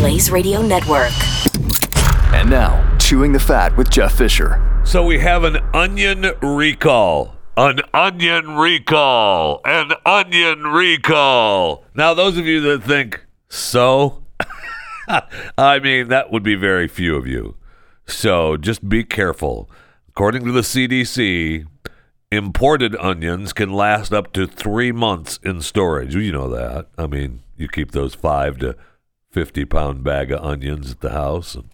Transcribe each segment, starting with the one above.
Blaze Radio Network. And now, Chewing the Fat with Jeff Fisher. So we have an onion recall. An onion recall. An onion recall. Now, those of you that think, so? I mean, that would be very few of you. So just be careful. According to the CDC, imported onions can last up to three months in storage. You know that. I mean, you keep those five to 50 pound bag of onions at the house and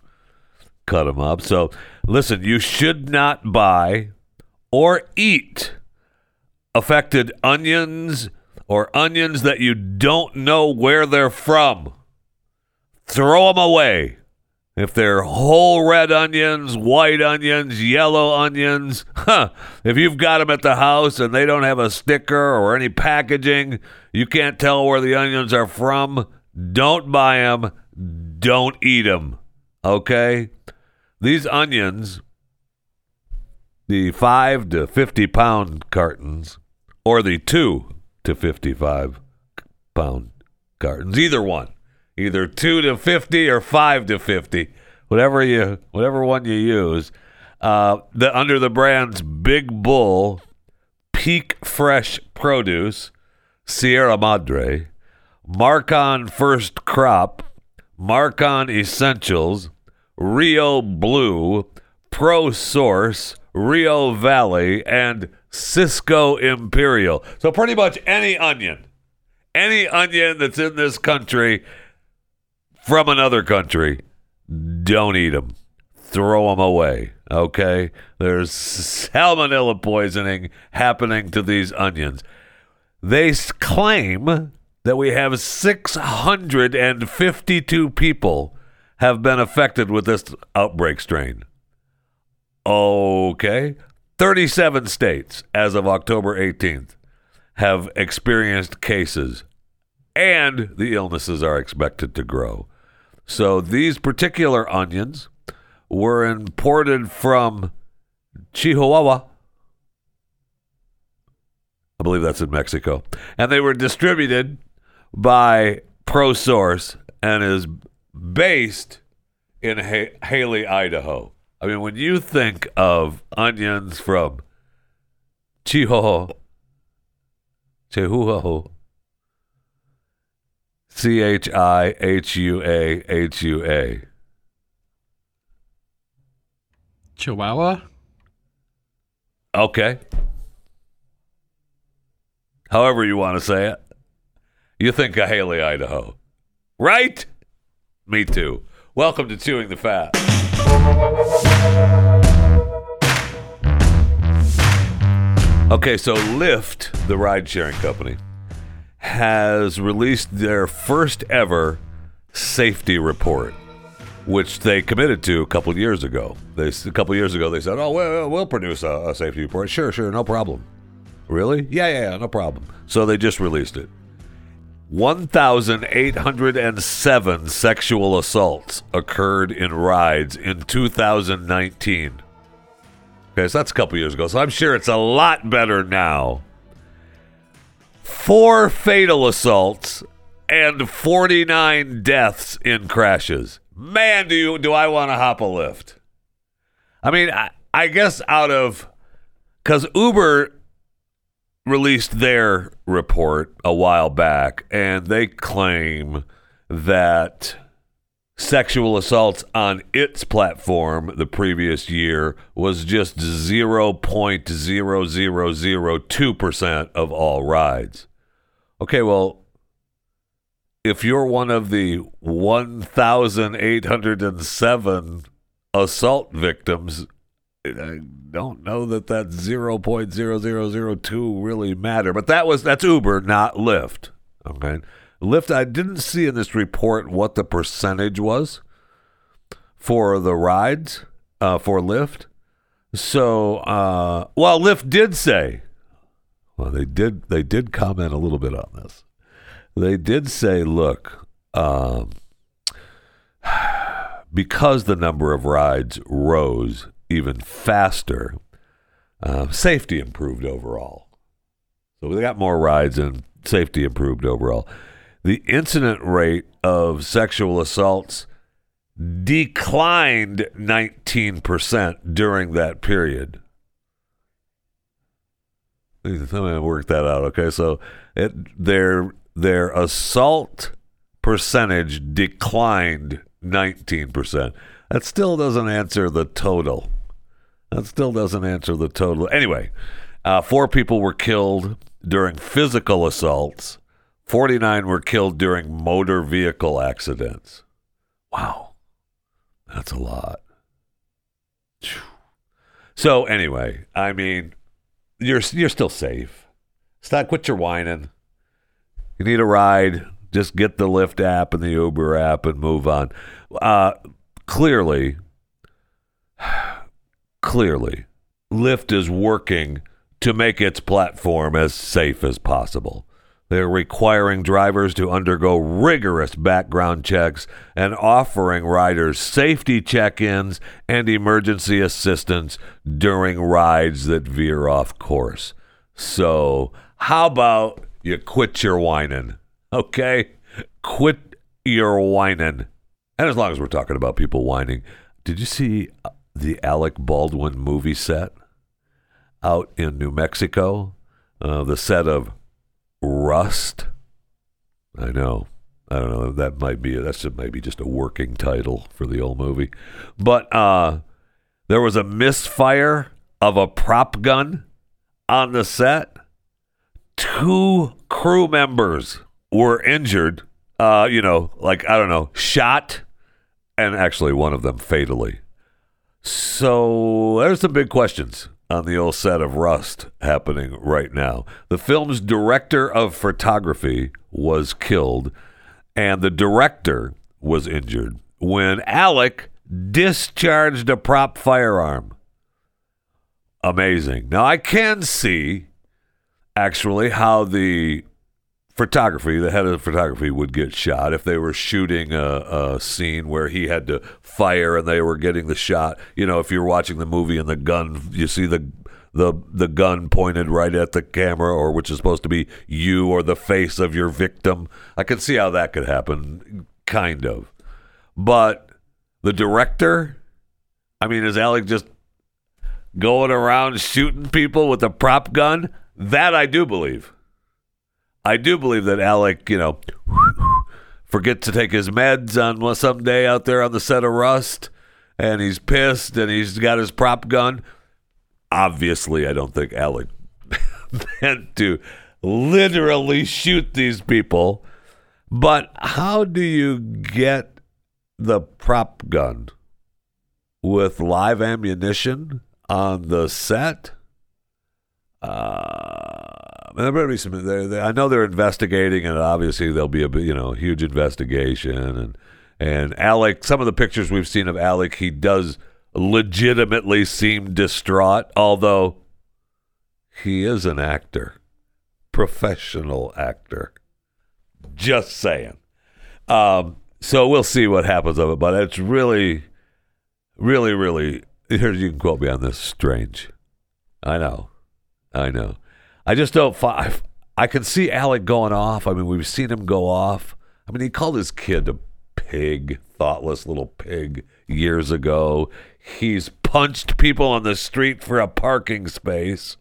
cut them up. So, listen, you should not buy or eat affected onions or onions that you don't know where they're from. Throw them away. If they're whole red onions, white onions, yellow onions, huh, if you've got them at the house and they don't have a sticker or any packaging, you can't tell where the onions are from, don't buy them, don't eat them. Okay? These onions, the 5 to 50 pound cartons, or the 2 to 55 pound cartons, either one either two to fifty or five to fifty, whatever you whatever one you use. Uh, the under the brands Big Bull, Peak Fresh Produce, Sierra Madre, Markon First Crop, Markon Essentials, Rio Blue, Pro Source, Rio Valley, and Sysco Imperial. So pretty much any onion, any onion that's in this country from another country, don't eat them. Throw them away. Okay? There's salmonella poisoning happening to these onions. They claim that we have 652 people have been affected with this outbreak strain. Okay. 37 states as of October 18th have experienced cases and the illnesses are expected to grow. So these particular onions were imported from Chihuahua. I believe that's in Mexico. And they were distributed by ProSource and is based in ha- Hailey, Idaho. I mean, when you think of onions from Chihuahua, Chihuahua, C H I H U A H U A. Chihuahua? Okay. However you want to say it. You think of Hailey, Idaho. Right? Me too. Welcome to Chewing the Fat. Okay, so Lyft, the ride sharing company, has released their first ever safety report, which they committed to a couple years ago. They a couple years ago they said, "Oh, well, we'll produce a, a safety report." Sure, sure, no problem. Really? Yeah, yeah, yeah, no problem. So they just released it. 1,807 sexual assaults occurred in rides in 2019. Okay, so that's a couple years ago. So I'm sure it's a lot better now four fatal assaults and 49 deaths in crashes. Man, do you do I want to hop a lift? I mean, I, I guess out of because Uber released their report a while back, and they claim that sexual assaults on its platform the previous year was just 0.0002% of all rides. Okay, well, if you're one of the 1,807 assault victims, I don't know that that 0.0002 really matter, but that was that's Uber, not Lyft. Okay. Lyft, I didn't see in this report what the percentage was for the rides uh, for Lyft. So, uh, well, Lyft did say, well, they did they did comment a little bit on this. They did say, look, um, because the number of rides rose even faster, uh, safety improved overall. So they got more rides and safety improved overall. the incident rate of sexual assaults declined 19% during that period. Let me work that out. Okay, so it, their their assault percentage declined 19%. That still doesn't answer the total. That still doesn't answer the total. Anyway, uh, four people were killed during physical assaults. 49 were killed during motor vehicle accidents. Wow. That's a lot. So anyway, I mean, you're you're still safe. Stop quit your whining. You need a ride, just get the Lyft app and the Uber app and move on. Uh, clearly, clearly, Lyft is working to make its platform as safe as possible. They're requiring drivers to undergo rigorous background checks and offering riders safety check ins and emergency assistance during rides that veer off course. So, how about you quit your whining? Okay? Quit your whining. And as long as we're talking about people whining, did you see uh, the Alec Baldwin movie set out in New Mexico? Uh, the set of Rust. I know. I don't know. That might be that's just maybe just a working title for the old movie. But uh there was a misfire of a prop gun on the set. Two crew members were injured. Uh, you know, like I don't know, shot and actually one of them fatally. So there's some big questions on the old set of Rust happening right now. The film's director of photography was killed, and the director was injured when Alec discharged a prop firearm. Amazing. Now, I can see actually how the photography, the head of photography, would get shot if they were shooting a, a, scene where he had to fire and they were getting the shot. You know, if you're watching the movie and the gun, you see the the the gun pointed right at the camera, or which is supposed to be you or the face of your victim. I can see how that could happen, kind of. But the director, I mean, is Alec just going around shooting people with a prop gun? That I do believe. I do believe that Alec, you know, forget to take his meds on some day out there on the set of Rust, and he's pissed and he's got his prop gun. Obviously, I don't think Alec meant to literally shoot these people. But how do you get the prop gun with live ammunition on the set? Uh, there better be some. They, they, I know they're investigating, and obviously there'll be a you know huge investigation. And and Alec, some of the pictures we've seen of Alec, he does legitimately seem distraught, although he is an actor, professional actor. Just saying. Um, so we'll see what happens of it, but it's really, really, really. Here you can quote me on this. Strange. I know. I know. I just don't. I, I can see Alec going off. I mean, we've seen him go off. I mean, he called his kid a pig, thoughtless little pig, years ago. He's punched people on the street for a parking space.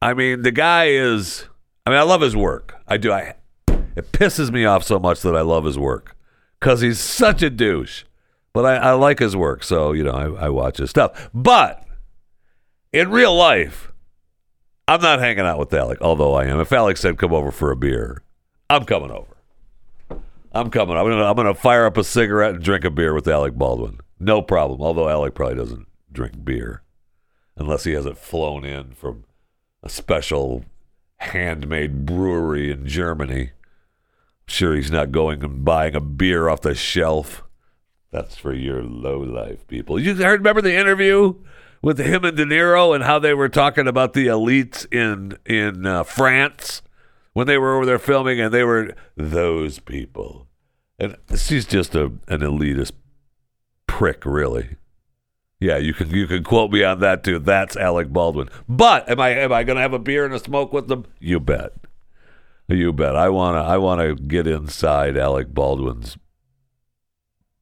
I mean, the guy is. I mean, I love his work. I do. I. It pisses me off so much that I love his work because he's such a douche. But I, I like his work, so you know I, I watch his stuff. But in real life, I'm not hanging out with Alec, although I am. If Alec said come over for a beer, I'm coming over. I'm coming. I'm gonna I'm gonna fire up a cigarette and drink a beer with Alec Baldwin. No problem. Although Alec probably doesn't drink beer unless he has it flown in from a special handmade brewery in Germany. I'm sure he's not going and buying a beer off the shelf. That's for your low life people. You remember the interview with him and De Niro and how they were talking about the elites in in uh, France when they were over there filming, and they were those people. And she's just a an elitist prick, really. Yeah, you can you can quote me on that too. That's Alec Baldwin. But am I am I going to have a beer and a smoke with them? You bet. You bet. I wanna I wanna get inside Alec Baldwin's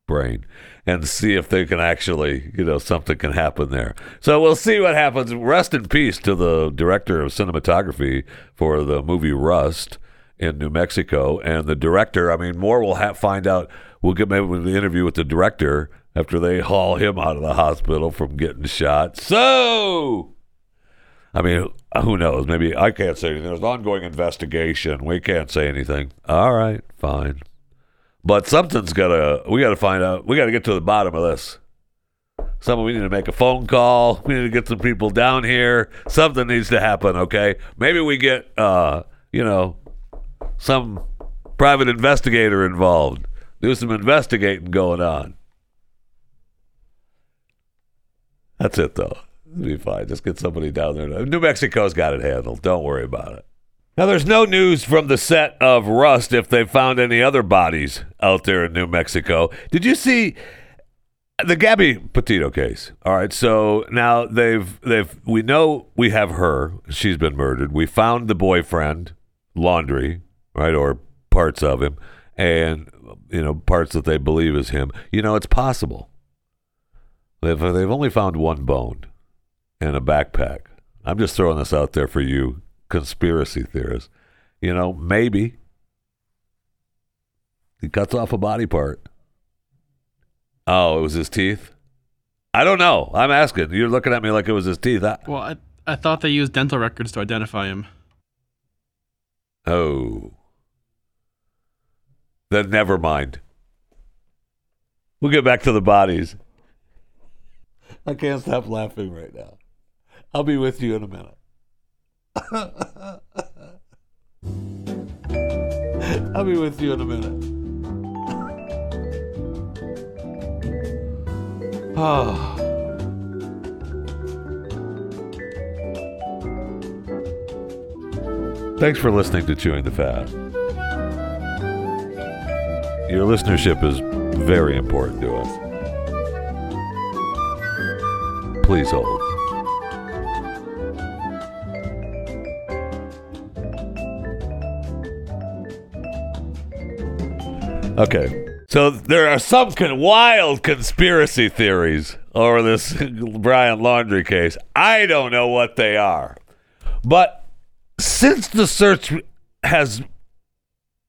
brain and see if they can actually, you know, something can happen there. So we'll see what happens. Rest in peace to the director of cinematography for the movie Rust in New Mexico and the director. I mean, more we'll have find out. We'll get maybe the interview with the director after they haul him out of the hospital from getting shot. So, I mean, who knows? Maybe I can't say anything. There's an ongoing investigation. We can't say anything. All right, fine. But something's gotta. We gotta find out. We gotta get to the bottom of this. Someone, we need to make a phone call. We need to get some people down here. Something needs to happen. Okay, maybe we get, uh, you know, some private investigator involved. Do some investigating going on. That's it, though. It'll be fine. Just get somebody down there. New Mexico's got it handled. Don't worry about it. Now, there's no news from the set of Rust if they found any other bodies out there in New Mexico. Did you see the Gabby Petito case? All right, so now they've they've we know we have her. She's been murdered. We found the boyfriend, Laundrie, right, or parts of him, and you know parts that they believe is him. You know, it's possible. They've they've only found one bone and a backpack. I'm just throwing this out there for you conspiracy theorists. You know, maybe he cuts off a body part. Oh, it was his teeth? I don't know. I'm asking. You're looking at me like it was his teeth. I, Well, I, I thought they used dental records to identify him. oh. Then never mind. We'll get back to the bodies. I can't stop laughing right now. I'll be with you in a minute. I'll be with you in a minute. Oh. Thanks for listening to Chewing the Fat. Your listenership is very important to us. Please hold. Okay. So there are some con- wild conspiracy theories over this Brian Laundrie case. I don't know what they are. But since the search has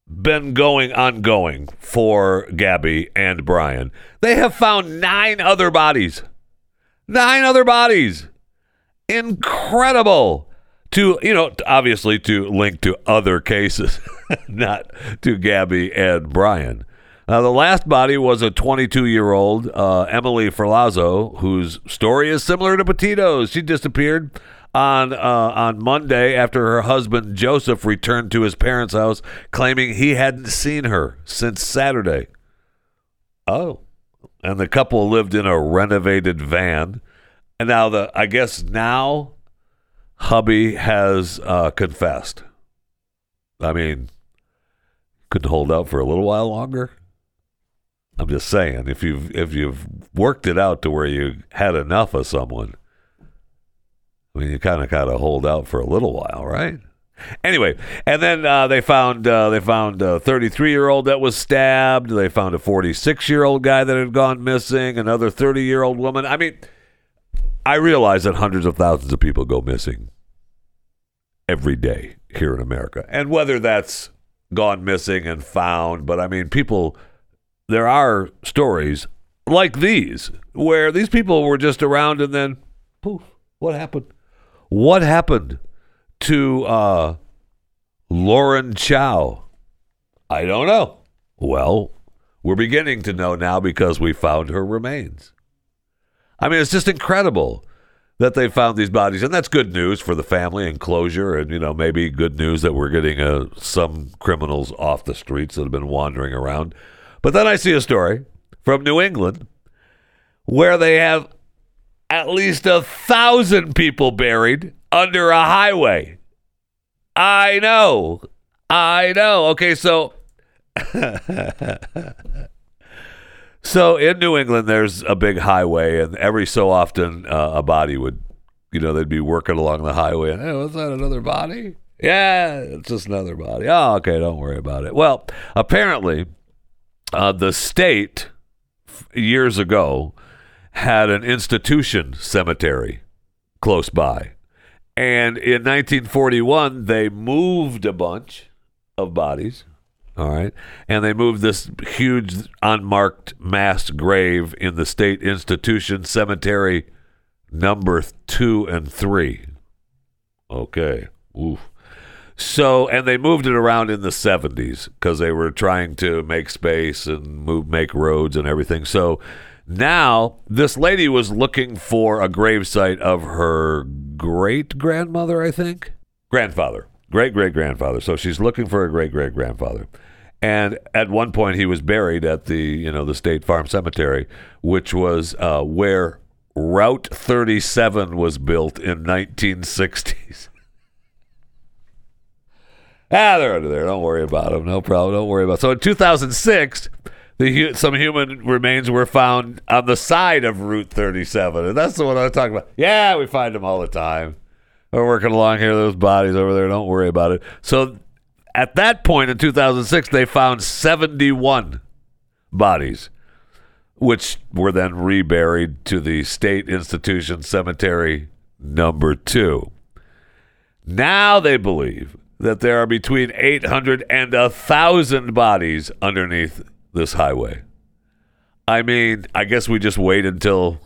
been going ongoing for Gabby and Brian, they have found nine other bodies. Nine other bodies. Incredible. To, you know, obviously to link to other cases, not to Gabby and Brian. Now, the last body was a 22 year old uh, Emily Ferlazzo, whose story is similar to Petito's. She disappeared on uh, on Monday after her husband Joseph returned to his parents' house, claiming he hadn't seen her since Saturday. Oh, and the couple lived in a renovated van. And now the I guess now hubby has uh, confessed. I mean, couldn't hold out for a little while longer. I'm just saying, if you've if you've worked it out to where you had enough of someone, I mean, you kind of kind of hold out for a little while, right? Anyway, and then uh, they found uh, they found a 33 year old that was stabbed. They found a 46 year old guy that had gone missing. Another 30 year old woman. I mean, I realize that hundreds of thousands of people go missing every day here in America, and whether that's gone missing and found, but I mean, people. There are stories like these where these people were just around and then poof, what happened? What happened to uh, Lauren Cho? I don't know. Well, we're beginning to know now because we found her remains. I mean, it's just incredible that they found these bodies, and that's good news for the family and closure, and you know maybe good news that we're getting uh, some criminals off the streets that have been wandering around. But then I see a story from New England where they have at least a thousand people buried under a highway. I know. I know. Okay, so so in New England there's a big highway and every so often uh, a body would you know they'd be working along the highway and hey, was that another body? Yeah, it's just another body. Oh, okay, don't worry about it. Well, apparently, uh, the state years ago had an institution cemetery close by. And in 1941, they moved a bunch of bodies. All right. And they moved this huge unmarked mass grave in the state institution cemetery number two and three. Okay. Oof. So, and they moved it around in the 70s because they were trying to make space and move, make roads and everything. So now this lady was looking for a gravesite of her great grandmother, I think, grandfather, great great grandfather. So she's looking for a great great grandfather. And at one point, he was buried at the you know the State Farm Cemetery, which was uh, where Route 37 was built in 1960s. Ah, they're under there. Don't worry about them. No problem. Don't worry about. It. So in 2006, the some human remains were found on the side of Route 37, and that's the one I'm talking about. Yeah, we find them all the time. We're working along here. Those bodies over there. Don't worry about it. So at that point in 2006, they found 71 bodies, which were then reburied to the State Institution Cemetery number two. Now they believe that there are between 800 and 1,000 bodies underneath this highway. I mean, I guess we just wait until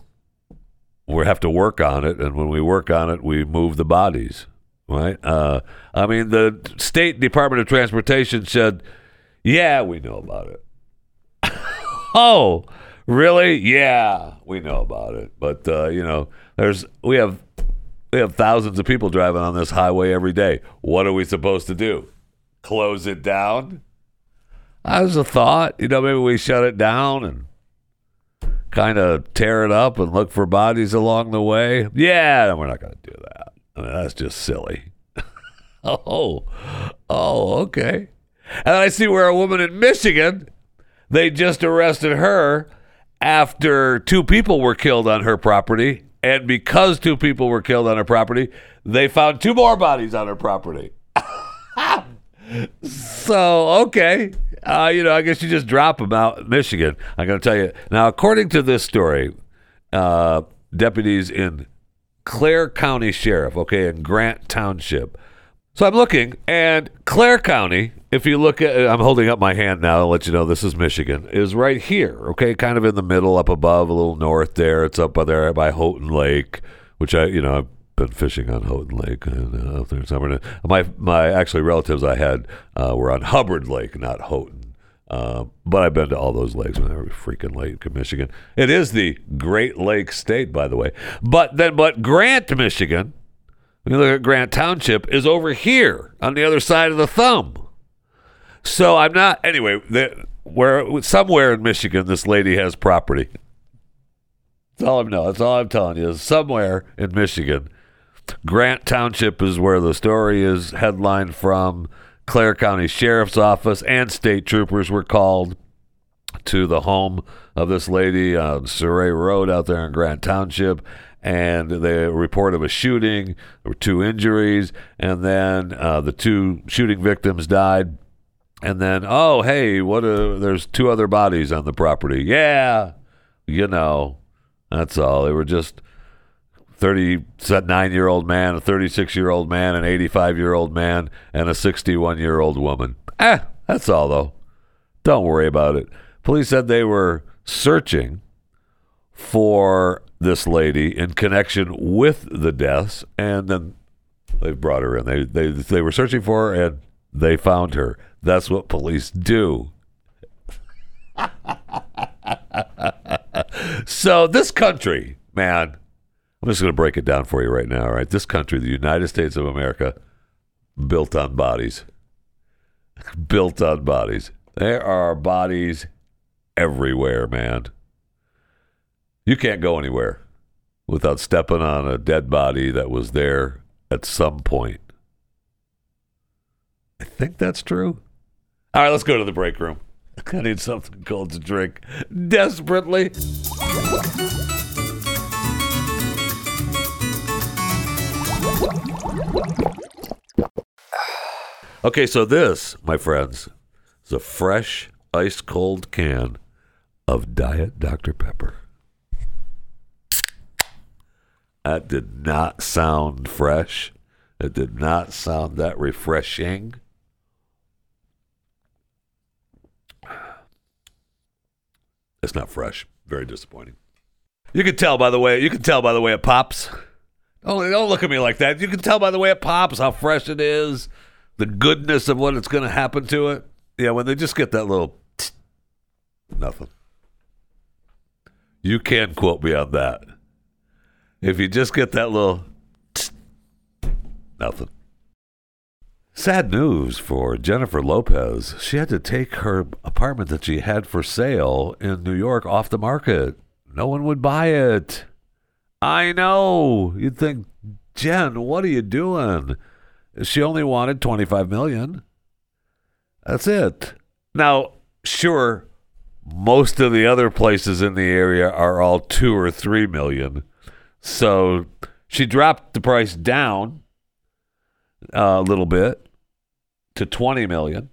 we have to work on it, and when we work on it, we move the bodies, right? Uh, I mean, the State Department of Transportation said, yeah, we know about it. oh, really? Yeah, we know about it. But, uh, you know, there's, we have we have thousands of people driving on this highway every day. What are we supposed to do? Close it down? That was a thought. You know, maybe we shut it down and kind of tear it up and look for bodies along the way. Yeah, we're not going to do that. I mean, that's just silly. oh, oh, okay. And I see where a woman in Michigan, they just arrested her after two people were killed on her property and because two people were killed on her property, they found two more bodies on her property. so, okay. Uh, you know, I guess you just drop them out Michigan. I'm going to tell you. Now, according to this story, uh, deputies in Clare County Sheriff, okay, in Grant Township. So I'm looking, and Clare County, if you look at, I'm holding up my hand now to let you know this is Michigan, is right here, okay, kind of in the middle, up above, a little north there. It's up by there by Houghton Lake, which I, you know, I've been fishing on Houghton Lake and uh, there summer. My, my actually relatives I had uh, were on Hubbard Lake, not Houghton. Uh, but I've been to all those lakes when they freaking Lake in Michigan. It is the Great Lakes State, by the way. But then, but Grant, Michigan, when you look at Grant Township, is over here on the other side of the thumb. So I'm not anyway. The, where somewhere in Michigan, this lady has property. That's all I know. That's all I'm telling you. Is somewhere in Michigan, Grant Township is where the story is headlined from. Clare County Sheriff's Office and state troopers were called to the home of this lady on Surrey Road out there in Grant Township. And they report of a shooting, there were two injuries, and then uh, the two shooting victims died. And then, oh, hey, what? A, there's two other bodies on the property. Yeah, you know, that's all. They were just 39 year old man, a 36 year old man, an 85 year old man, and a 61 year old woman. Eh, that's all, though. Don't worry about it. Police said they were searching for this lady in connection with the deaths, and then they brought her in. They, they, they were searching for her, and they found her. That's what police do. so, this country, man, I'm just going to break it down for you right now, right? This country, the United States of America, built on bodies. built on bodies. There are bodies everywhere, man. You can't go anywhere without stepping on a dead body that was there at some point. I think that's true. All right, let's go to the break room. I need something cold to drink desperately. Okay, so this, my friends, is a fresh, ice cold can of Diet Dr. Pepper. That did not sound fresh. It did not sound that refreshing. It's not fresh. Very disappointing. You can tell by the way. You can tell by the way it pops. Oh, don't look at me like that. You can tell by the way it pops how fresh it is, the goodness of what it's going to happen to it. Yeah, when they just get that little nothing. You can quote me on that. If you just get that little nothing. Sad news for Jennifer Lopez. She had to take her apartment that she had for sale in New York off the market. No one would buy it. I know. You'd think, Jen, what are you doing? She only wanted 25 million. That's it. Now, sure, most of the other places in the area are all 2 or 3 million. So, she dropped the price down uh, a little bit to 20 million.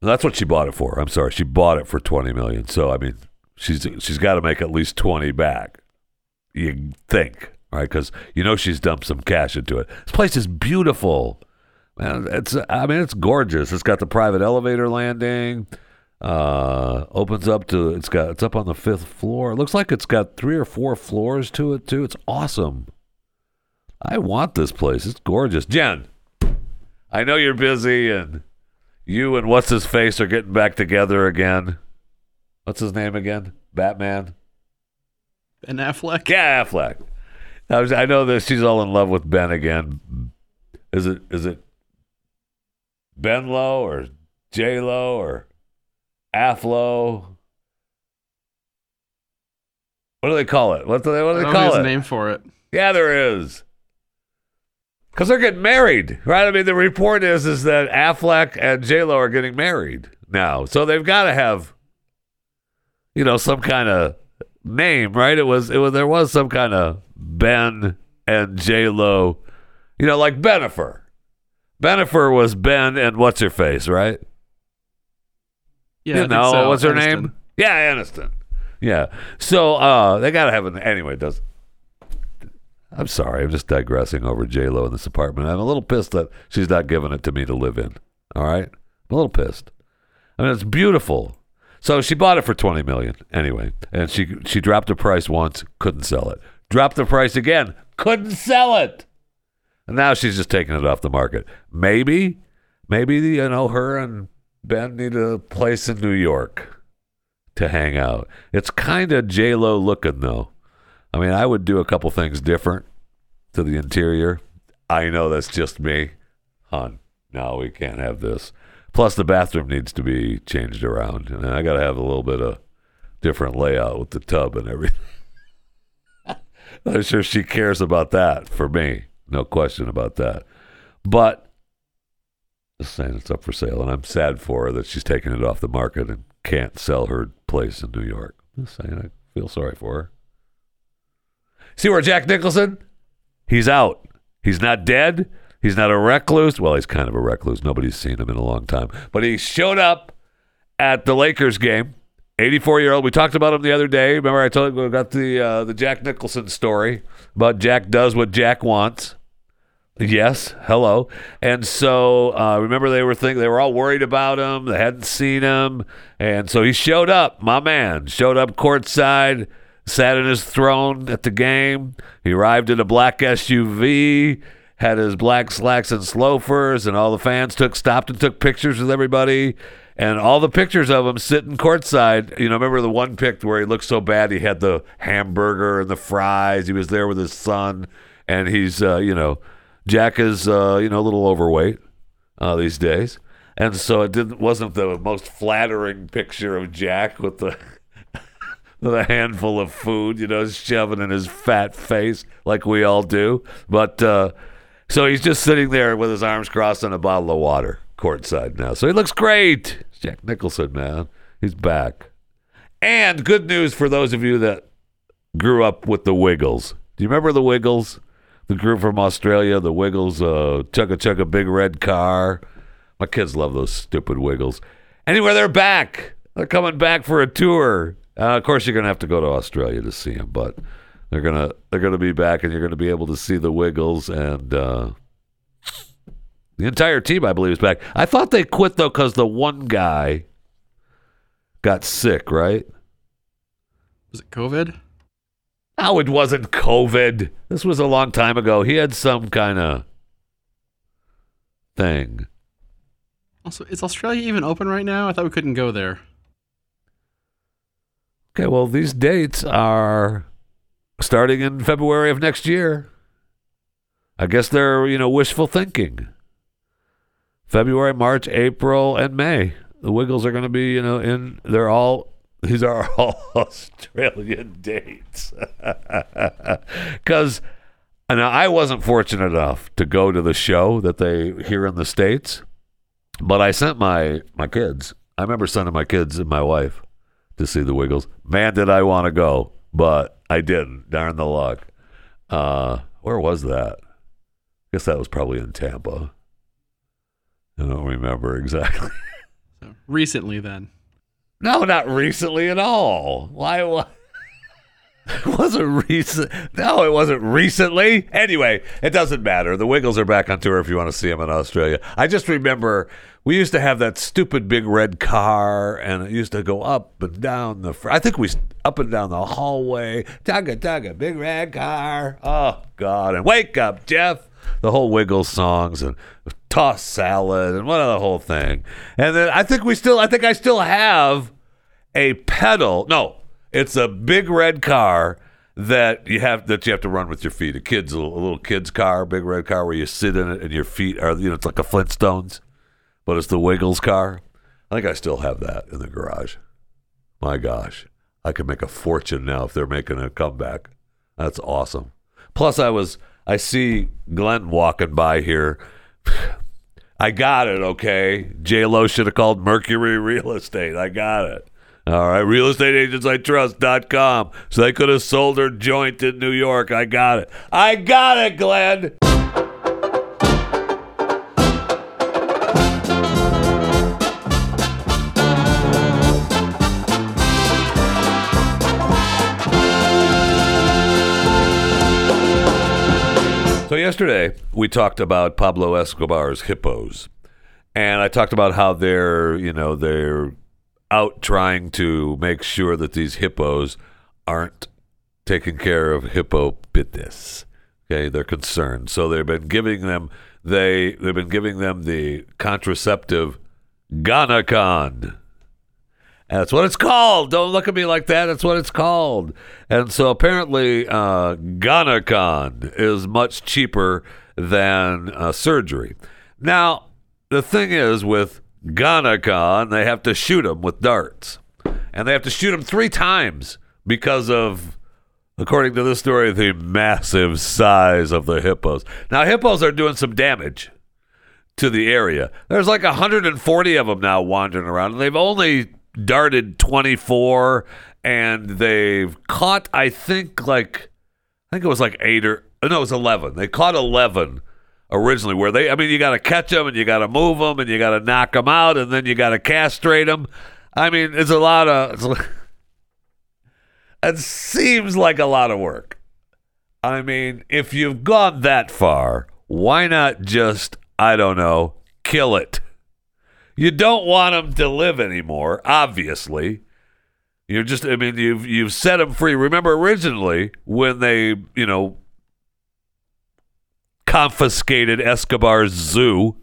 That's what she bought it for. I'm sorry, she bought it for 20 million. So, I mean, she's she's got to make at least 20 back you think, right? Because you know she's dumped some cash into it. This place is beautiful, man. It's I mean it's gorgeous. It's got the private elevator landing. Uh, opens up to it's got it's up on the fifth floor. It looks like it's got three or four floors to it too. It's awesome. I want this place. It's gorgeous. Jen, I know you're busy and you and what's his face are getting back together again. What's his name again? Batman. Ben Affleck. Yeah, Affleck. I, was, I know that she's all in love with Ben again. Is it is it Ben Low or J Lo or Afflo? What do they call it? What do they what do they call it? his name for it. Yeah, there is. Because they're getting married, right? I mean, the report is is that Affleck and J Lo are getting married now, so they've got to have, you know, some kind of name, right? It was it was there was some kind of Ben and J Lo, you know, like Bennifer. Bennifer was Ben and what's her face, right? Yeah, you know, so. what's her Aniston. name? Yeah, Aniston. Yeah. So uh they gotta have an anyway, it does I'm sorry, I'm just digressing over J Lo in this apartment. I'm a little pissed that she's not giving it to me to live in. All right? I'm a little pissed. I mean it's beautiful. So she bought it for twenty million anyway. And she she dropped the price once, couldn't sell it. Dropped the price again, couldn't sell it. And now she's just taking it off the market. Maybe, maybe you know her and Ben need a place in New York to hang out. It's kind of J Lo looking though. I mean, I would do a couple things different to the interior. I know that's just me, hon. No, we can't have this. Plus, the bathroom needs to be changed around, and I got to have a little bit of different layout with the tub and everything. I'm sure she cares about that for me. No question about that. But just saying it's up for sale, and I'm sad for her that she's taking it off the market and can't sell her place in New York. Just saying, I feel sorry for her. See where Jack Nicholson? He's out. He's not dead. He's not a recluse. Well, he's kind of a recluse. Nobody's seen him in a long time. But he showed up at the Lakers game. 84 year old. We talked about him the other day. Remember, I told you got the uh, the Jack Nicholson story about Jack does what Jack wants. Yes, hello. And so uh, remember they were think they were all worried about him. They hadn't seen him, and so he showed up. My man showed up courtside, sat in his throne at the game. He arrived in a black SUV, had his black slacks and loafers, and all the fans took stopped and took pictures with everybody. And all the pictures of him sitting courtside, you know, remember the one pic where he looked so bad he had the hamburger and the fries. He was there with his son, and he's, uh, you know, Jack is, uh, you know, a little overweight uh, these days, and so it didn't wasn't the most flattering picture of Jack with the with a handful of food, you know, shoving in his fat face like we all do. But uh, so he's just sitting there with his arms crossed and a bottle of water courtside now. So he looks great. Jack Nicholson, man, he's back. And good news for those of you that grew up with the Wiggles. Do you remember the Wiggles? The group from Australia, the Wiggles, uh, chugga chugga big red car, My kids love those stupid wiggles. Anyway, they're back. They're coming back for a tour. Uh, of course, you're gonna have to go to Australia to see them, but they're gonna they're gonna be back, and you're gonna be able to see the Wiggles and uh, the entire team. I believe is back. I thought they quit though because the one guy got sick. Right? Was it COVID? No, it wasn't COVID. This was a long time ago. He had some kind of thing. Also, is Australia even open right now? I thought we couldn't go there. Okay, well, these dates are starting in February of next year. I guess they're, you know, wishful thinking. February, March, April, and May. The Wiggles are going to be, you know, in, they're all, these are all Australian dates. Because, now I wasn't fortunate enough to go to the show that they here in the States, but I sent my, my kids. I remember sending my kids and my wife to see the Wiggles. Man, did I want to go, but I didn't. Darn the luck. Uh, where was that? I guess that was probably in Tampa. I don't remember exactly. So recently, then. no, not recently at all. Why? wa- It wasn't recent. No, it wasn't recently. Anyway, it doesn't matter. The Wiggles are back on tour if you want to see them in Australia. I just remember we used to have that stupid big red car, and it used to go up and down the. Fr- I think we up and down the hallway. Tugga tugga, big red car. Oh God! And wake up, Jeff. The whole Wiggles songs and toss salad and what the whole thing. And then I think we still. I think I still have a pedal. No, it's a big red car that you have that you have to run with your feet. A kid's a little, a little kid's car, big red car where you sit in it and your feet are you know it's like a Flintstones, but it's the Wiggles car. I think I still have that in the garage. My gosh, I could make a fortune now if they're making a comeback. That's awesome. Plus, I was I see Glenn walking by here. I got it, okay. J Lo should have called Mercury Real Estate. I got it. All right, realestateagentsitrust.com. So they could have sold her joint in New York. I got it. I got it, Glenn. So yesterday we talked about Pablo Escobar's hippos, and I talked about how they're you know they're out trying to make sure that these hippos aren't taking care of hippo business. Okay, they're concerned, so they've been giving them they they've been giving them the contraceptive GonaCon. That's what it's called. Don't look at me like that. That's what it's called. And so apparently, uh, is much cheaper than uh, surgery. Now, the thing is with GonaCon, they have to shoot them with darts, and they have to shoot them three times because of, according to this story, the massive size of the hippos. Now, hippos are doing some damage to the area. There's like 140 of them now wandering around, and they've only darted 24, and they've caught, I think, like, I think it was like eight or, no, it was 11. They caught 11 originally, where they, I mean, you got to catch them, and you got to move them, and you got to knock them out, and then you got to castrate them. I mean, it's a lot of it seems like a lot of work. I mean, if you've gone that far, why not just, I don't know, kill it? You don't want them to live anymore, obviously. You're just, I mean, you've you've set them free. Remember originally when they, you know, confiscated Escobar's zoo,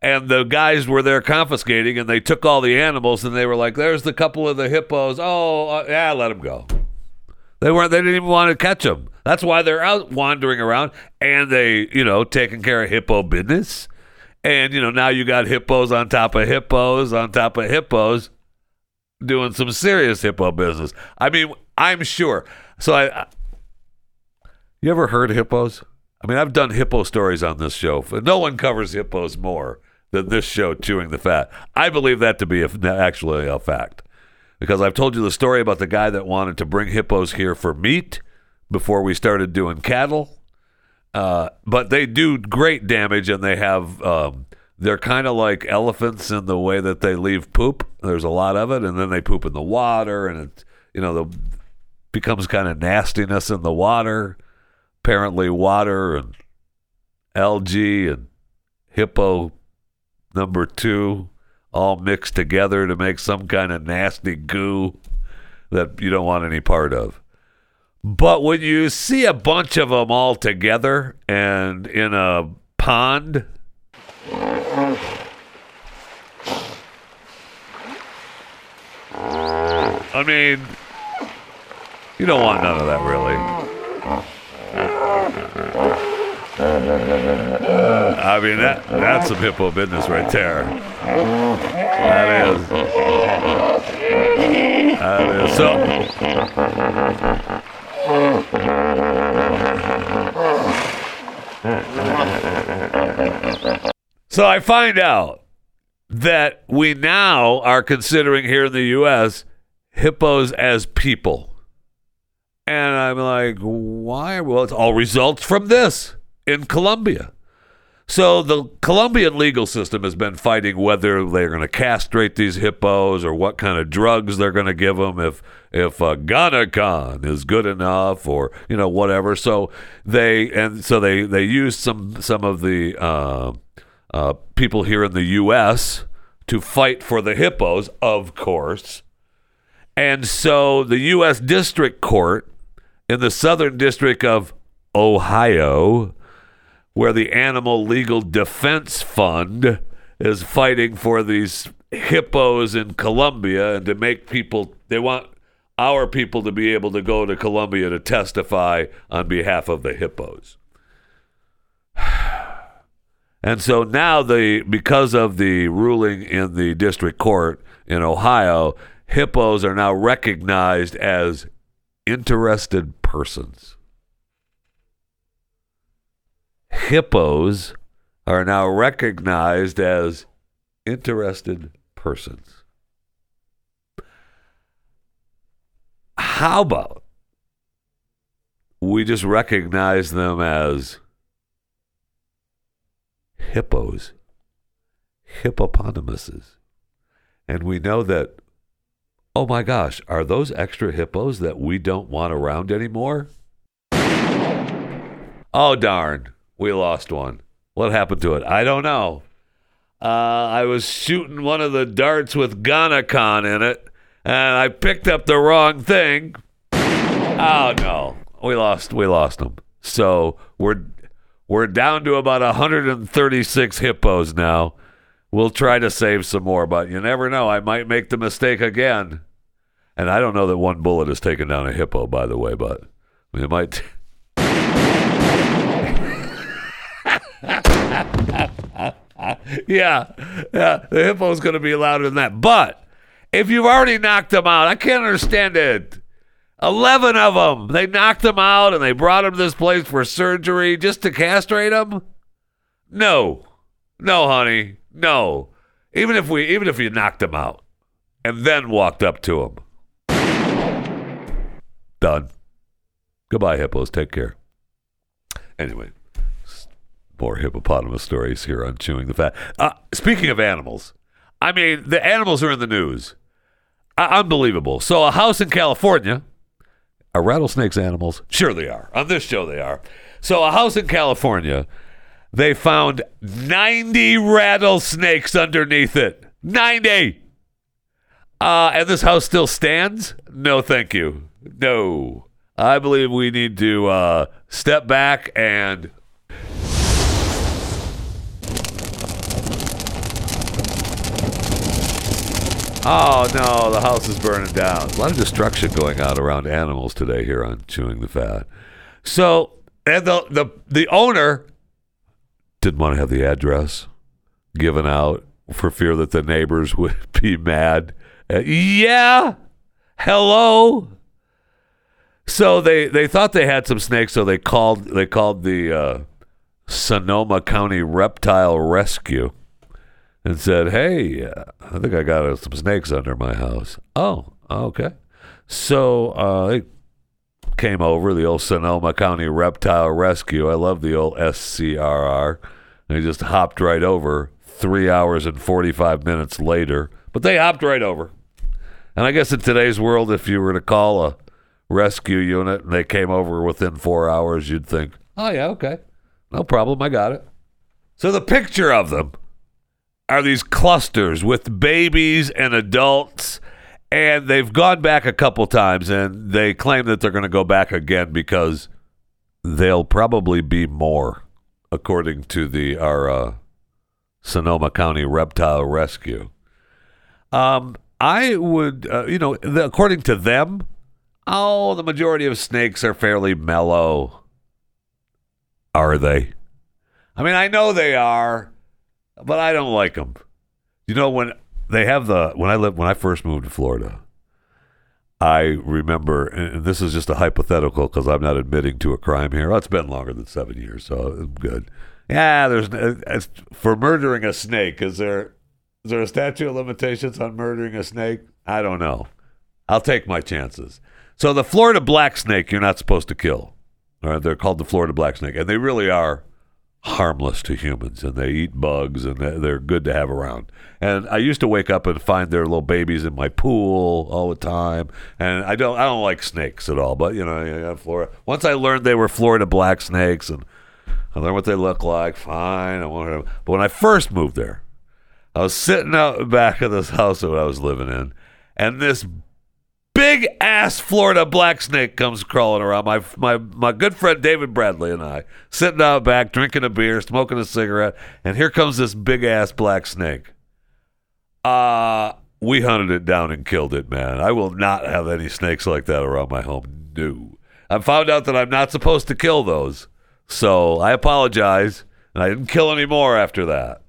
and the guys were there confiscating, and they took all the animals, and they were like, "There's the couple of the hippos. Oh, uh, yeah, let them go." They weren't. They didn't even want to catch them. That's why they're out wandering around, and they, you know, taking care of hippo business. And you know, now you got hippos on top of hippos on top of hippos, doing some serious hippo business. I mean, I'm sure. So I, I you ever heard hippos? I mean, I've done hippo stories on this show. No one covers hippos more than this show, Chewing the Fat. I believe that to be a, actually a fact because I've told you the story about the guy that wanted to bring hippos here for meat before we started doing cattle. Uh, but they do great damage and they have um, they're kind of like elephants in the way that they leave poop. There's a lot of it, and then they poop in the water, and it, you know, the becomes kind of nastiness in the water. Apparently, water and algae and hippo number two all mixed together to make some kind of nasty goo that you don't want any part of. But when you see a bunch of them all together and in a pond, I mean, you don't want none of that, really. I mean, that that's some hippo business right there. That is. That is. So, so I find out that we now are considering here in the U.S. hippos as people. And I'm like, why? Well, it's all results from this in Colombia. So the Colombian legal system has been fighting whether they're going to castrate these hippos or what kind of drugs they're going to give them if if uh, GonaCon is good enough or you know whatever. So they and so they they used some some of the uh, uh, people here in the U.S. to fight for the hippos, of course. And so the U.S. District Court in the Southern District of Ohio, where the Animal Legal Defense Fund is fighting for these hippos in Colombia and to make people, they want our people to be able to go to Colombia to testify on behalf of the hippos. And so now the because of the ruling in the district court in Ohio, hippos are now recognized as interested persons. Hippos are now recognized as interested persons. How about we just recognize them as hippos, hippopotamuses. And we know that, oh my gosh, are those extra hippos that we don't want around anymore? Oh, darn, we lost one. What happened to it? I don't know. Uh, I was shooting one of the darts with GonaCon in it, and I picked up the wrong thing. Oh no, we lost. We lost them. So we're we're down to about 136 hippos now. We'll try to save some more, but you never know. I might make the mistake again. And I don't know that one bullet has taken down a hippo, by the way, but it might. yeah, yeah, the hippo's going to be louder than that. But if you've already knocked them out, I can't understand it. 11 of them. They knocked them out and they brought them to this place for surgery just to castrate them? No. No, honey. No. Even if we even if you knocked him out and then walked up to him. Done. Goodbye hippos. Take care. Anyway, more hippopotamus stories here on chewing the fat. Uh, speaking of animals, I mean the animals are in the news. Uh, unbelievable. So a house in California are rattlesnakes animals? Sure, they are. On this show, they are. So, a house in California, they found 90 rattlesnakes underneath it. 90. Uh, and this house still stands? No, thank you. No. I believe we need to uh, step back and. Oh no, the house is burning down. A lot of destruction going on around animals today here on Chewing the Fat. So, and the the the owner didn't want to have the address given out for fear that the neighbors would be mad. Uh, yeah, hello. So they they thought they had some snakes, so they called they called the uh, Sonoma County Reptile Rescue and said, "Hey, uh, I think I got uh, some snakes under my house." Oh, okay. So they came over the old Sonoma County Reptile Rescue. I love the old SCRR. They just hopped right over, three hours and 45 minutes later, but they hopped right over. And I guess in today's world, if you were to call a rescue unit and they came over within four hours, you'd think, oh, yeah, okay. No problem. I got it. So the picture of them are these clusters with babies and adults. And they've gone back a couple times and they claim that they're going to go back again because they'll probably be more, according to the our uh, Sonoma County Reptile Rescue. Um, I would, uh, you know, the, according to them, oh, the majority of snakes are fairly mellow. Are they? I mean, I know they are, but I don't like them. You know, when they have the when I lived when I first moved to Florida, I remember, and this is just a hypothetical because I'm not admitting to a crime here. Well, it's been longer than seven years, so I'm good. Yeah, there's uh, as, for murdering a snake. Is there is there a statute of limitations on murdering a snake? I don't know. I'll take my chances. So the Florida black snake, you're not supposed to kill. All right, they're called the Florida black snake, and they really are harmless to humans and they eat bugs and they're good to have around. And I used to wake up and find their little babies in my pool all the time. And I don't I don't like snakes at all, but you know, Florida. Once I learned they were Florida black snakes and I learned what they look like, fine. I wanted But when I first moved there, I was sitting out back of this house that I was living in, and this big ass Florida black snake comes crawling around. My my my good friend David Bradley and I sitting out back drinking a beer, smoking a cigarette, and here comes this big ass black snake. Uh we hunted it down and killed it, man. I will not have any snakes like that around my home. No. I found out that I'm not supposed to kill those. So I apologize. And I didn't kill any more after that.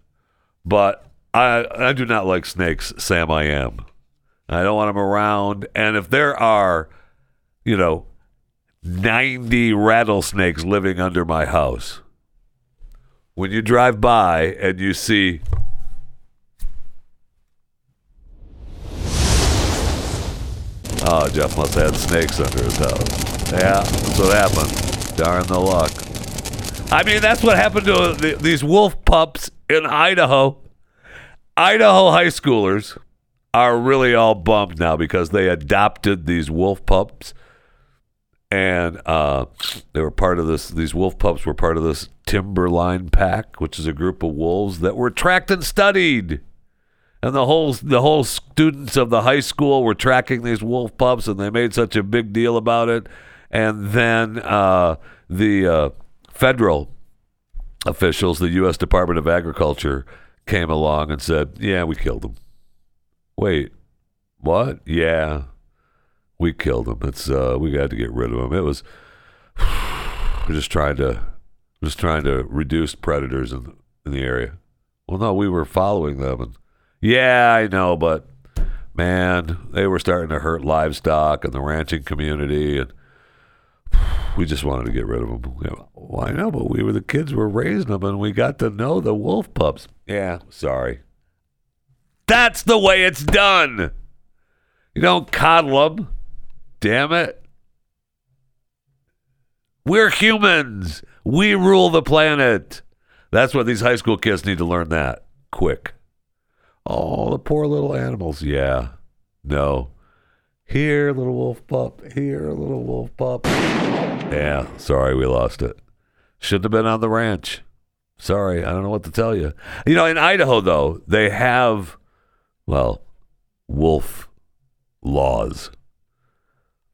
But I I do not like snakes, Sam I am. I don't want them around. And if there are, you know, 90 rattlesnakes living under my house, when you drive by and you see Oh, Jeff must have had snakes under his house. Yeah, that's what happened. Darn the luck. I mean, that's what happened to the, these wolf pups in Idaho. Idaho high schoolers are really all bummed now because they adopted these wolf pups. And uh, they were part of this these wolf pups were part of this timberline pack which is a group of wolves that were tracked and studied. And the whole the whole students of the high school were tracking these wolf pups and they made such a big deal about it. And then uh, the uh, federal officials the U.S. Department of Agriculture came along and said yeah we killed them Wait, what? Yeah, we killed him. It's uh, we got to get rid of him. It was we're just trying to just trying to reduce predators in the, in the area. Well, no, we were following them, and yeah, I know, but man, they were starting to hurt livestock and the ranching community, and we just wanted to get rid of them. Well, I know, but we were the kids were raising them, and we got to know the wolf pups. Yeah, sorry. That's the way it's done. You don't coddle them. Damn it. We're humans. We rule the planet. That's what these high school kids need to learn that quick. Oh, the poor little animals. Yeah. No. Here, little wolf pup. Here, little wolf pup. Yeah, sorry, we lost it. Shouldn't have been on the ranch. Sorry, I don't know what to tell you. You know, in Idaho, though, they have well, wolf laws.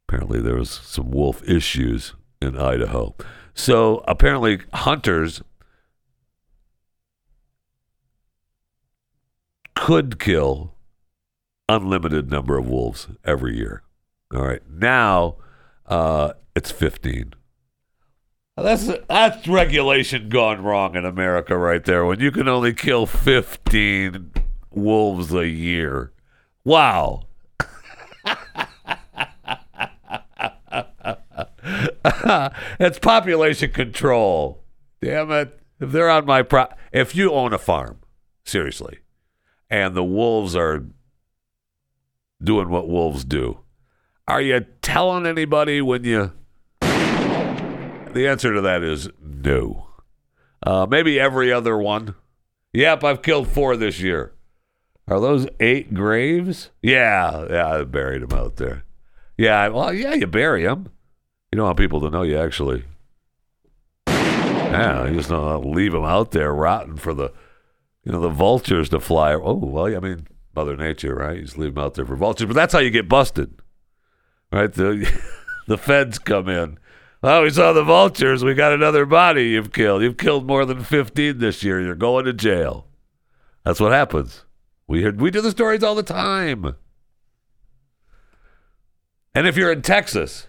Apparently, there was some wolf issues in Idaho. So apparently, hunters could kill unlimited number of wolves every year. All right, now uh, it's fifteen. That's that's regulation gone wrong in America right there. When you can only kill fifteen wolves a year. Wow. it's population control. Damn it. If they're on my pro if you own a farm, seriously, and the wolves are doing what wolves do, are you telling anybody when you The answer to that is no. Uh, maybe every other one Yep, I've killed four this year. Are those eight graves? Yeah, yeah, I buried them out there. Yeah, well, yeah, you bury them. You don't want people to know you actually. Yeah, you just don't leave them out there rotting for the, you know, the vultures to fly. Oh, well, I mean, Mother Nature, right? You just leave them out there for vultures. But that's how you get busted, right? The the feds come in. Oh, we saw the vultures. We got another body you've killed. You've killed more than 15 this year. You're going to jail. That's what happens. We hear, we do the stories all the time. And if you're in Texas,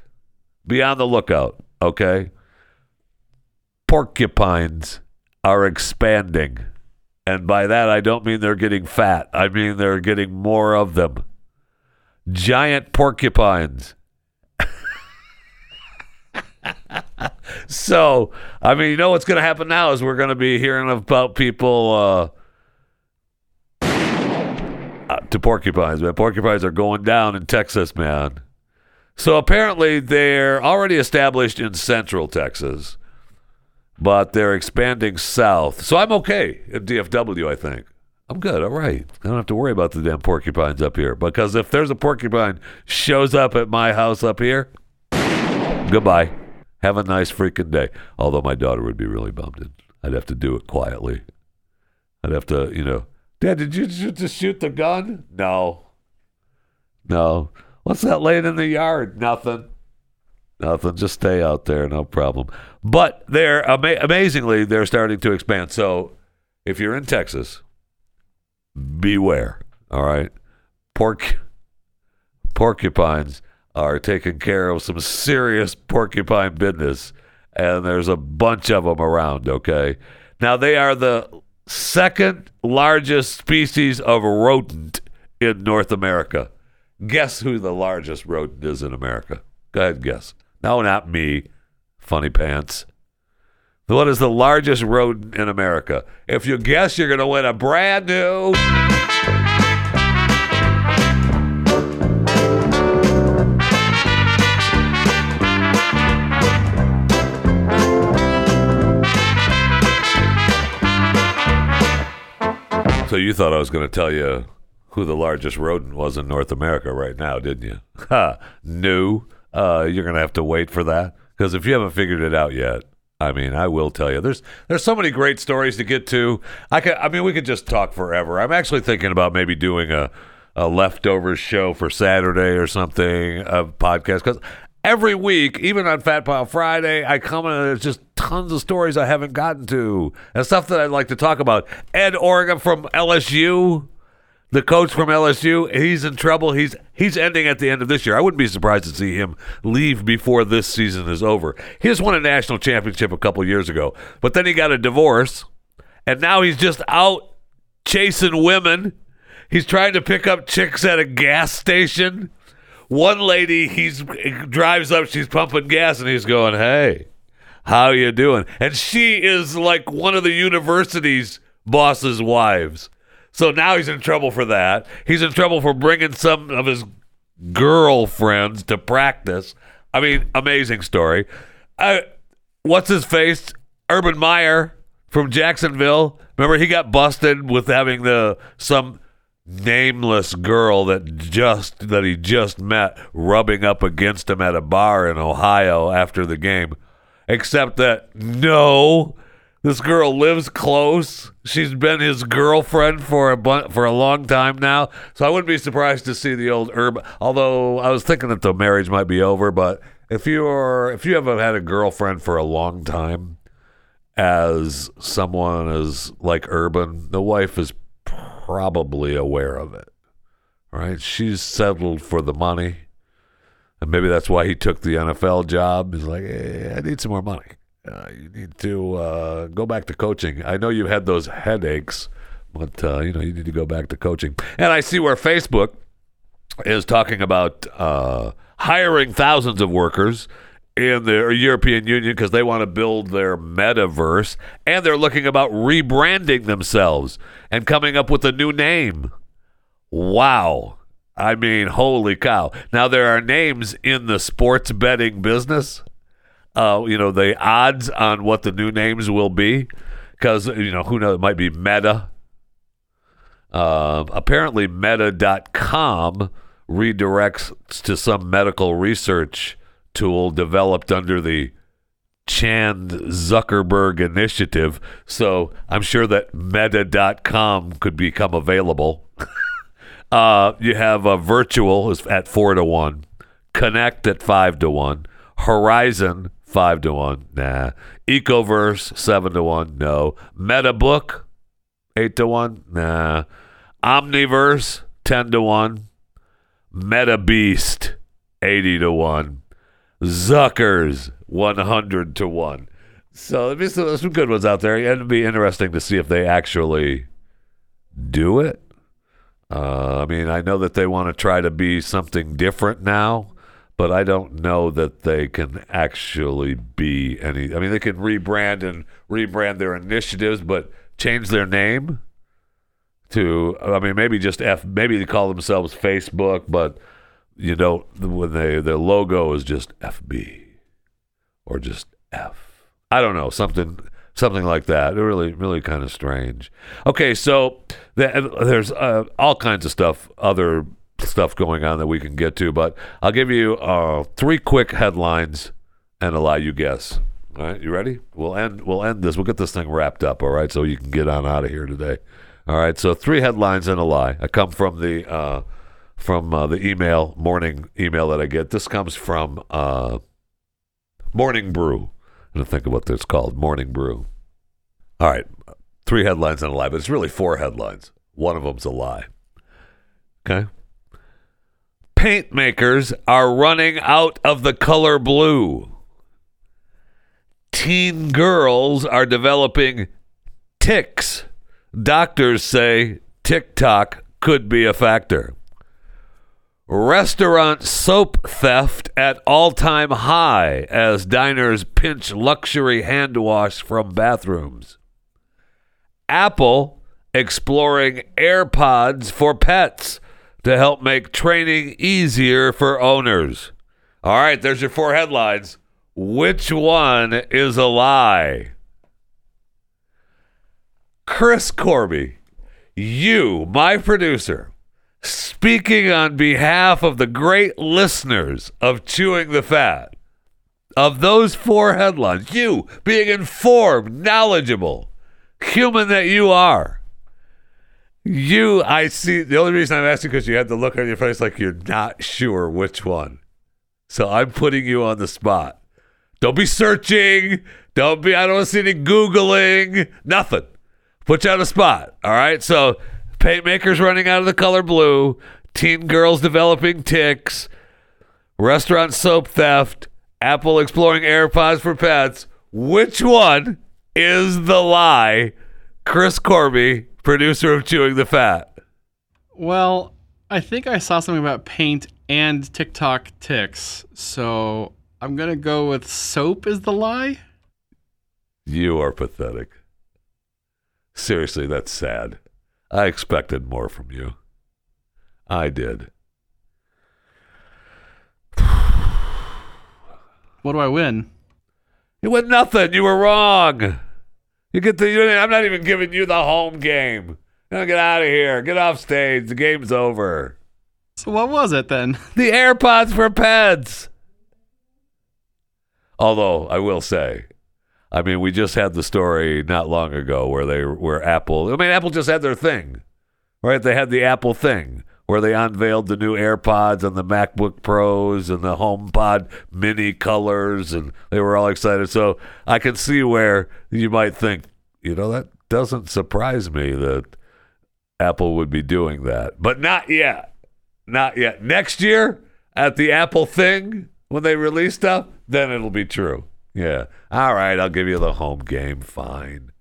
be on the lookout, okay? Porcupines are expanding. And by that, I don't mean they're getting fat. I mean they're getting more of them. Giant porcupines. so, I mean, you know what's going to happen now is we're going to be hearing about people uh, Uh, to porcupines, man. Porcupines are going down in Texas, man. So apparently they're already established in central Texas, but they're expanding south. So I'm okay at DFW, I think. I'm good. All right. I don't have to worry about the damn porcupines up here because if there's a porcupine shows up at my house up here, goodbye. Have a nice freaking day. Although my daughter would be really bummed. I'd have to do it quietly. I'd have to, you know, Dad, did you just shoot the gun? No. No. What's that laying in the yard? Nothing. Nothing. Just stay out there, no problem. But they're ama- amazingly they're starting to expand. So if you're in Texas, beware. All right, pork porcupines are taking care of some serious porcupine business, and there's a bunch of them around. Okay, now they are the second largest species of rodent in North America. Guess who the largest rodent is in America? Go ahead, guess. No, not me. Funny pants. What is the largest rodent in America? If you guess, you're going to win a brand new. So you thought I was going to tell you who the largest rodent was in North America right now, didn't you? Ha! No. Uh, you're going to have to wait for that because if you haven't figured it out yet, I mean, I will tell you. There's there's so many great stories to get to. I could, I mean, we could just talk forever. I'm actually thinking about maybe doing a a leftovers show for Saturday or something, a podcast because every week, even on Fat Pile Friday, I come and there's just tons of stories I haven't gotten to and stuff that I'd like to talk about. Ed Orgeron from LSU, the coach from LSU, he's in trouble. He's he's ending at the end of this year. I wouldn't be surprised to see him leave before this season is over. He just won a national championship a couple years ago, but then he got a divorce, and now he's just out chasing women. He's trying to pick up chicks at a gas station. One lady, he drives up, she's pumping gas, and he's going, "Hey, how you doing?" And she is like one of the university's boss's wives. So now he's in trouble for that. He's in trouble for bringing some of his girlfriends to practice. I mean, amazing story. Uh, what's his face? Urban Meyer from Jacksonville. Remember, he got busted with having the some nameless girl that just that he just met rubbing up against him at a bar in Ohio after the game. Except that no, this girl lives close. She's been his girlfriend for a bu- for a long time now. So I wouldn't be surprised to see the old herb. Although I was thinking that the marriage might be over, but if you're if you haven't had a girlfriend for a long time, as someone as like Urban, the wife is probably aware of it. Right? She's settled for the money. And maybe that's why he took the NFL job. He's like, hey, I need some more money. Uh, you need to uh, go back to coaching. I know you've had those headaches, but uh, you know you need to go back to coaching. And I see where Facebook is talking about uh, hiring thousands of workers in the European Union because they want to build their metaverse, and they're looking about rebranding themselves and coming up with a new name. Wow. I mean, holy cow. Now, there are names in the sports betting business. Uh, you know, the odds on what the new names will be. Because, you know, who knows? It might be Meta. Uh, apparently, Meta.com redirects to some medical research tool developed under the Chan Zuckerberg initiative. So I'm sure that Meta.com could become available. uh, you have a virtual is at four to one, Connect at five to one, Horizon five to one, nah, Ecoverse seven to one, no, MetaBook eight to one, nah, Omniverse ten to one, Meta Beast eighty to one, Zuckers 100 to 1. So there'd be some, some good ones out there. And it'd be interesting to see if they actually do it. Uh, I mean, I know that they want to try to be something different now, but I don't know that they can actually be any. I mean, they can rebrand and rebrand their initiatives, but change their name to. I mean, maybe just F. Maybe they call themselves Facebook, but you know, when they their logo is just FB or just F. I don't know something something like that. Really, really kind of strange. Okay, so the, there's uh, all kinds of stuff, other stuff going on that we can get to, but I'll give you uh, three quick headlines and allow you guess. All right, you ready? We'll end. We'll end this. We'll get this thing wrapped up. All right, so you can get on out of here today. All right, so three headlines and a lie. I come from the uh, from uh, the email morning email that I get. This comes from uh, Morning Brew. Gonna think of what it's called. Morning Brew. All right, three headlines and a lie, but it's really four headlines. One of them's a lie. Okay. Paint makers are running out of the color blue. Teen girls are developing ticks. Doctors say TikTok could be a factor. Restaurant soap theft at all time high as diners pinch luxury hand wash from bathrooms. Apple exploring AirPods for pets to help make training easier for owners. All right, there's your four headlines. Which one is a lie? Chris Corby, you, my producer, speaking on behalf of the great listeners of Chewing the Fat, of those four headlines, you being informed, knowledgeable, human that you are, you, I see. The only reason I'm asking because you had the look on your face like you're not sure which one. So I'm putting you on the spot. Don't be searching. Don't be, I don't see any Googling. Nothing. Put you on the spot. All right. So paint makers running out of the color blue, teen girls developing ticks, restaurant soap theft, Apple exploring AirPods for pets. Which one is the lie? Chris Corby, producer of Chewing the Fat. Well, I think I saw something about paint and TikTok ticks, so I'm gonna go with soap is the lie. You are pathetic. Seriously, that's sad. I expected more from you. I did. What do I win? You win nothing. You were wrong. You get the. You, I'm not even giving you the home game. Now get out of here. Get off stage. The game's over. So what was it then? The AirPods for pets. Although I will say, I mean, we just had the story not long ago where they where Apple. I mean, Apple just had their thing, right? They had the Apple thing where they unveiled the new AirPods and the MacBook Pros and the HomePod Mini colors, and they were all excited. So I can see where you might think, you know, that doesn't surprise me that Apple would be doing that, but not yet, not yet. Next year at the Apple thing when they release stuff, then it'll be true. Yeah. All right, I'll give you the home game. Fine.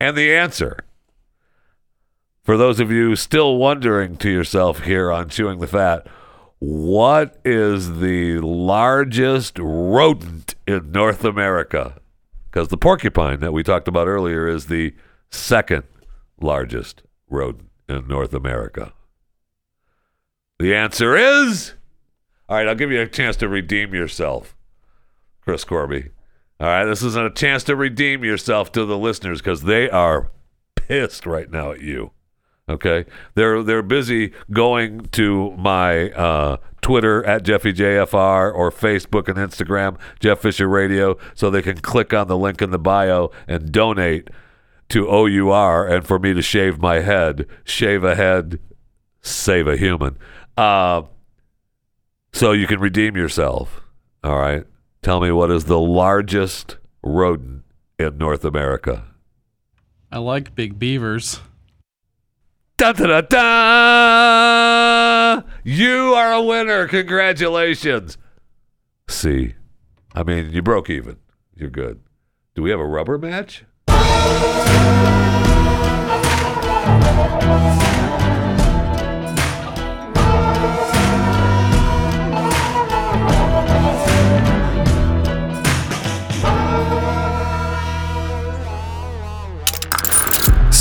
And the answer for those of you still wondering to yourself here on Chewing the Fat, what is the largest rodent in North America? Because the porcupine that we talked about earlier is the second largest rodent in North America. The answer is. All right, I'll give you a chance to redeem yourself, Chris Corby. All right, this is a chance to redeem yourself to the listeners because they are pissed right now at you. Okay, they're they're busy going to my uh, Twitter at JeffyJFR or Facebook and Instagram Jeff Fisher Radio, so they can click on the link in the bio and donate to OUR and for me to shave my head, shave a head, save a human. Uh, so you can redeem yourself. All right. Tell me what is the largest rodent in North America? I like big beavers. Da da da da! You are a winner. Congratulations. See, I mean, you broke even. You're good. Do we have a rubber match?